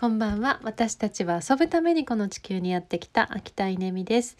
こんばんは。私たちは遊ぶためにこの地球にやってきた秋田稲美です。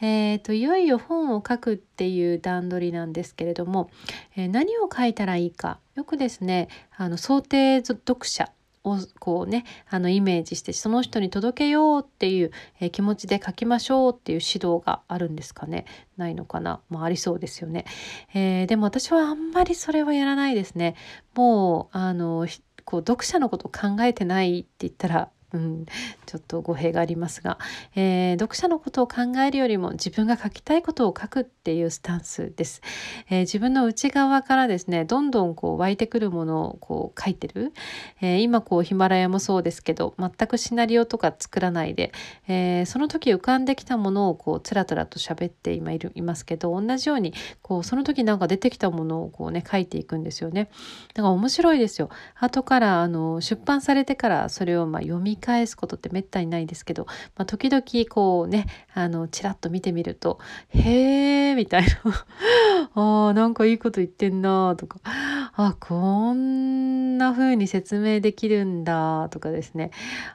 えーと、いよいよ本を書くっていう段取りなんですけれども、えー、何を書いたらいいか。よくですねあの想定読者をこうねあのイメージしてその人に届けようっていう、えー、気持ちで書きましょうっていう指導があるんですかね。ないのかな、まあ、ありそうですよね、えー、でも私はあんまりそれはやらないですね。もうあのこう読者のことを考えてないって言ったらうん、ちょっと語弊がありますが、えー、読者のことを考えるよりも自分が書きたいことを書くっていうスタンスです。えー、自分の内側からですねどんどんこう湧いてくるものをこう書いてる、えー、今こうヒマラヤもそうですけど全くシナリオとか作らないで、えその時浮かんできたものをこうつらつらと喋って今いるいますけど同じようにこうその時なんか出てきたものをこうね書いていくんですよね。だから面白いですよ。後からあの出版されてからそれをま読み返すことってめったにないですけど、まあ、時々こうねあのチラッと見てみると「へえ」みたいな「あーなんかいいこと言ってんな」とか「あこんな風に説明できるんだ」とかですね。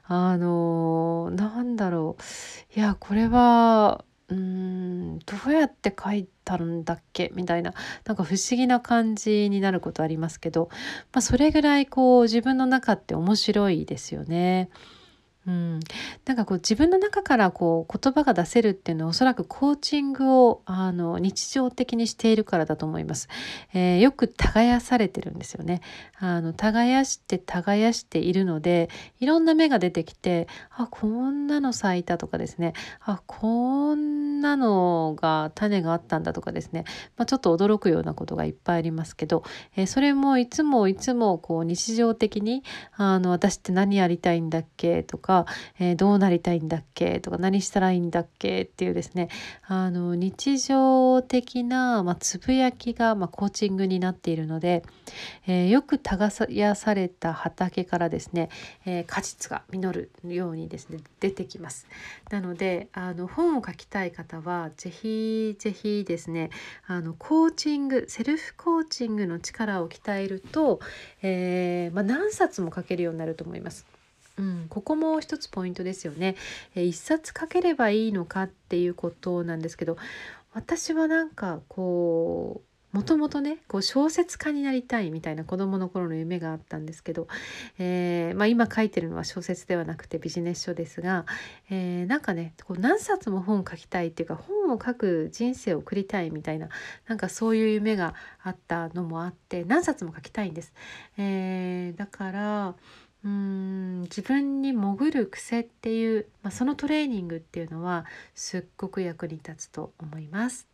あのなんだろう。いやこれはうんどうやって書いたんだっけ？みたいななんか不思議な感じになることありますけど、まあ、それぐらいこう自分の中って面白いですよね。うん、なんかこう自分の中からこう言葉が出せるっていうのはおそらくコーチングをあの日常的にしているからだと思います。えー、よく耕されてるんですよね。あの耕して耕しているのでいろんな芽が出てきてあこんなの咲いたとかですねあこんなのが種があったんだとかですね、まあ、ちょっと驚くようなことがいっぱいありますけど、えー、それもいつもいつもこう日常的にあの私って何やりたいんだっけとかか、えー、どうなりたいんだっけ？とか何したらいいんだっけ？っていうですねあの日常的な、まあ、つぶやきが、まあ、コーチングになっているので、えー、よく耕された畑からですね、えー、果実が実るようにですね出てきます。なのであの本を書きたい方は是非是非ですねあのコーチングセルフコーチングの力を鍛えると、えーまあ、何冊も書けるようになると思います。うん、ここも一つポイントですよね。え一冊書ければいいのかっていうことなんですけど私はなんかこうもともとねこう小説家になりたいみたいな子どもの頃の夢があったんですけど、えー、まあ、今書いてるのは小説ではなくてビジネス書ですが、えー、なんかねこう何冊も本を書きたいっていうか本を書く人生を送りたいみたいななんかそういう夢があったのもあって何冊も書きたいんです。えー、だからうん自分に潜る癖っていう、まあ、そのトレーニングっていうのはすっごく役に立つと思います。